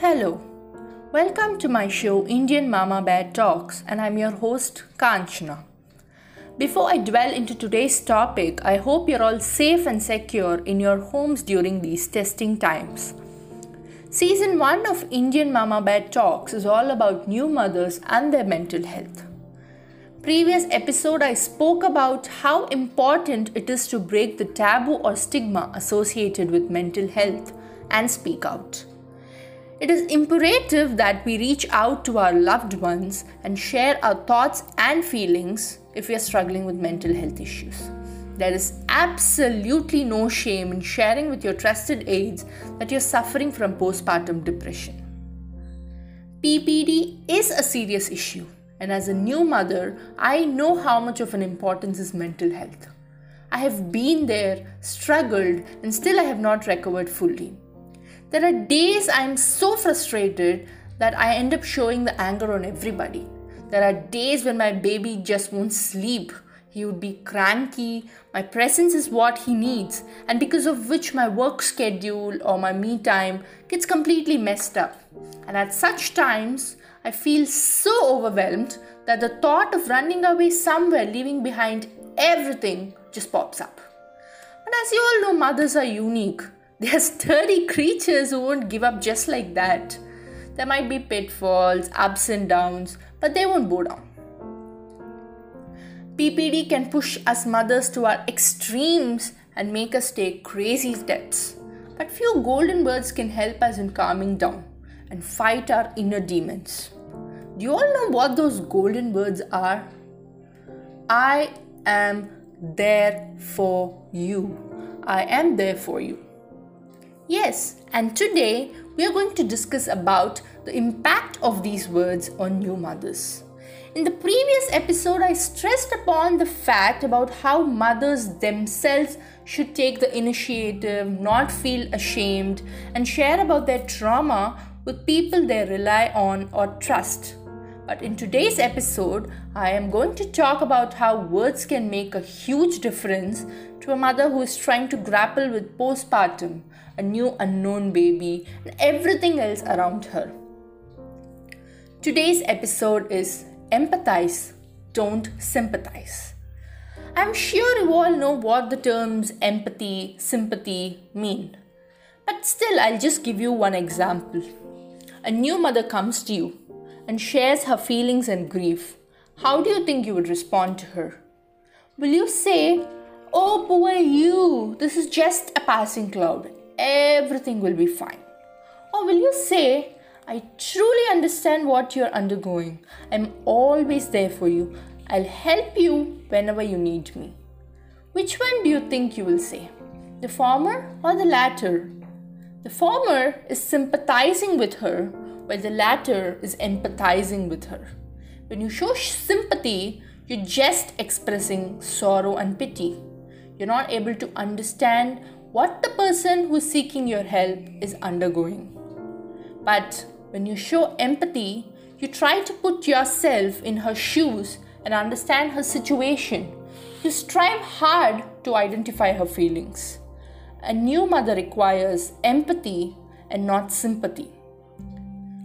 Hello, welcome to my show Indian Mama Bear Talks, and I'm your host Kanchana. Before I dwell into today's topic, I hope you're all safe and secure in your homes during these testing times. Season 1 of Indian Mama Bear Talks is all about new mothers and their mental health. Previous episode I spoke about how important it is to break the taboo or stigma associated with mental health and speak out. It is imperative that we reach out to our loved ones and share our thoughts and feelings if we are struggling with mental health issues. There is absolutely no shame in sharing with your trusted aides that you're suffering from postpartum depression. PPD is a serious issue, and as a new mother, I know how much of an importance is mental health. I have been there, struggled, and still I have not recovered fully. There are days I'm so frustrated that I end up showing the anger on everybody. There are days when my baby just won't sleep. He would be cranky. My presence is what he needs, and because of which my work schedule or my me time gets completely messed up. And at such times, I feel so overwhelmed that the thought of running away somewhere, leaving behind everything, just pops up. But as you all know, mothers are unique. They are sturdy creatures who won't give up just like that. There might be pitfalls, ups and downs, but they won't bow down. PPD can push us mothers to our extremes and make us take crazy steps. But few golden words can help us in calming down and fight our inner demons. Do you all know what those golden words are? I am there for you. I am there for you. Yes, and today we are going to discuss about the impact of these words on new mothers. In the previous episode, I stressed upon the fact about how mothers themselves should take the initiative, not feel ashamed, and share about their trauma with people they rely on or trust. But in today's episode, I am going to talk about how words can make a huge difference to a mother who is trying to grapple with postpartum, a new unknown baby, and everything else around her. Today's episode is Empathize, Don't Sympathize. I'm sure you all know what the terms empathy, sympathy mean. But still, I'll just give you one example. A new mother comes to you and shares her feelings and grief. How do you think you would respond to her? Will you say, Oh, poor you, this is just a passing cloud, everything will be fine? Or will you say, I truly understand what you're undergoing. I'm always there for you. I'll help you whenever you need me. Which one do you think you will say? The former or the latter? The former is sympathizing with her, while the latter is empathizing with her. When you show sympathy, you're just expressing sorrow and pity. You're not able to understand what the person who's seeking your help is undergoing. But when you show empathy, you try to put yourself in her shoes and understand her situation. You strive hard to identify her feelings. A new mother requires empathy and not sympathy.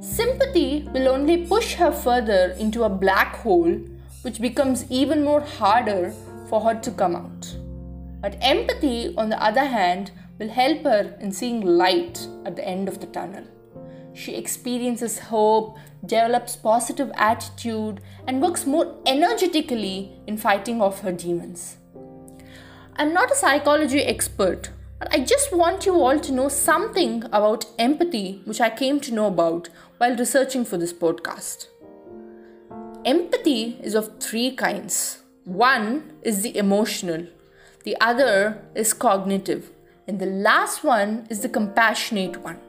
Sympathy will only push her further into a black hole, which becomes even more harder for her to come out. But empathy, on the other hand, will help her in seeing light at the end of the tunnel. She experiences hope, develops positive attitude, and works more energetically in fighting off her demons. I'm not a psychology expert, I just want you all to know something about empathy, which I came to know about while researching for this podcast. Empathy is of three kinds one is the emotional, the other is cognitive, and the last one is the compassionate one.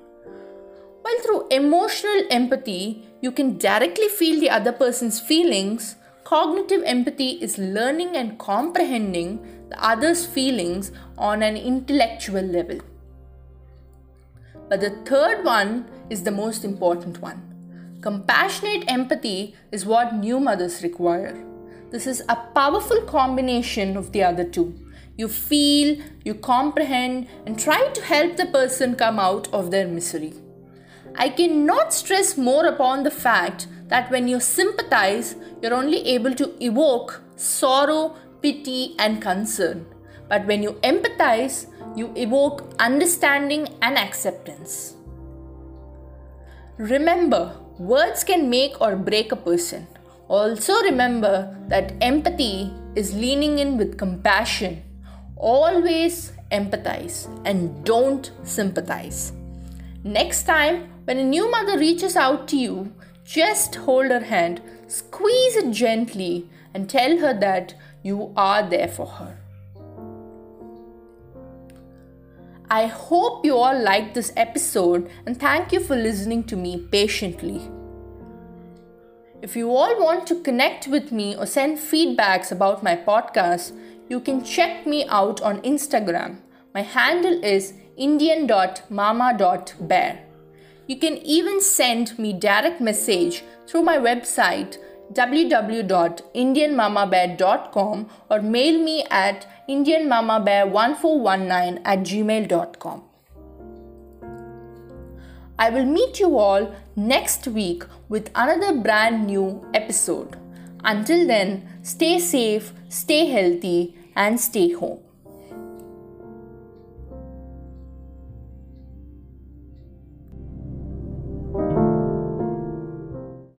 While through emotional empathy, you can directly feel the other person's feelings, cognitive empathy is learning and comprehending the other's feelings on an intellectual level. But the third one is the most important one. Compassionate empathy is what new mothers require. This is a powerful combination of the other two. You feel, you comprehend, and try to help the person come out of their misery. I cannot stress more upon the fact that when you sympathize, you're only able to evoke sorrow, pity, and concern. But when you empathize, you evoke understanding and acceptance. Remember, words can make or break a person. Also, remember that empathy is leaning in with compassion. Always empathize and don't sympathize. Next time, when a new mother reaches out to you, just hold her hand, squeeze it gently, and tell her that you are there for her. I hope you all liked this episode and thank you for listening to me patiently. If you all want to connect with me or send feedbacks about my podcast, you can check me out on Instagram. My handle is indian.mama.bear. You can even send me direct message through my website www.indianmamabear.com or mail me at indianmamabear1419 at gmail.com. I will meet you all next week with another brand new episode. Until then, stay safe, stay healthy, and stay home.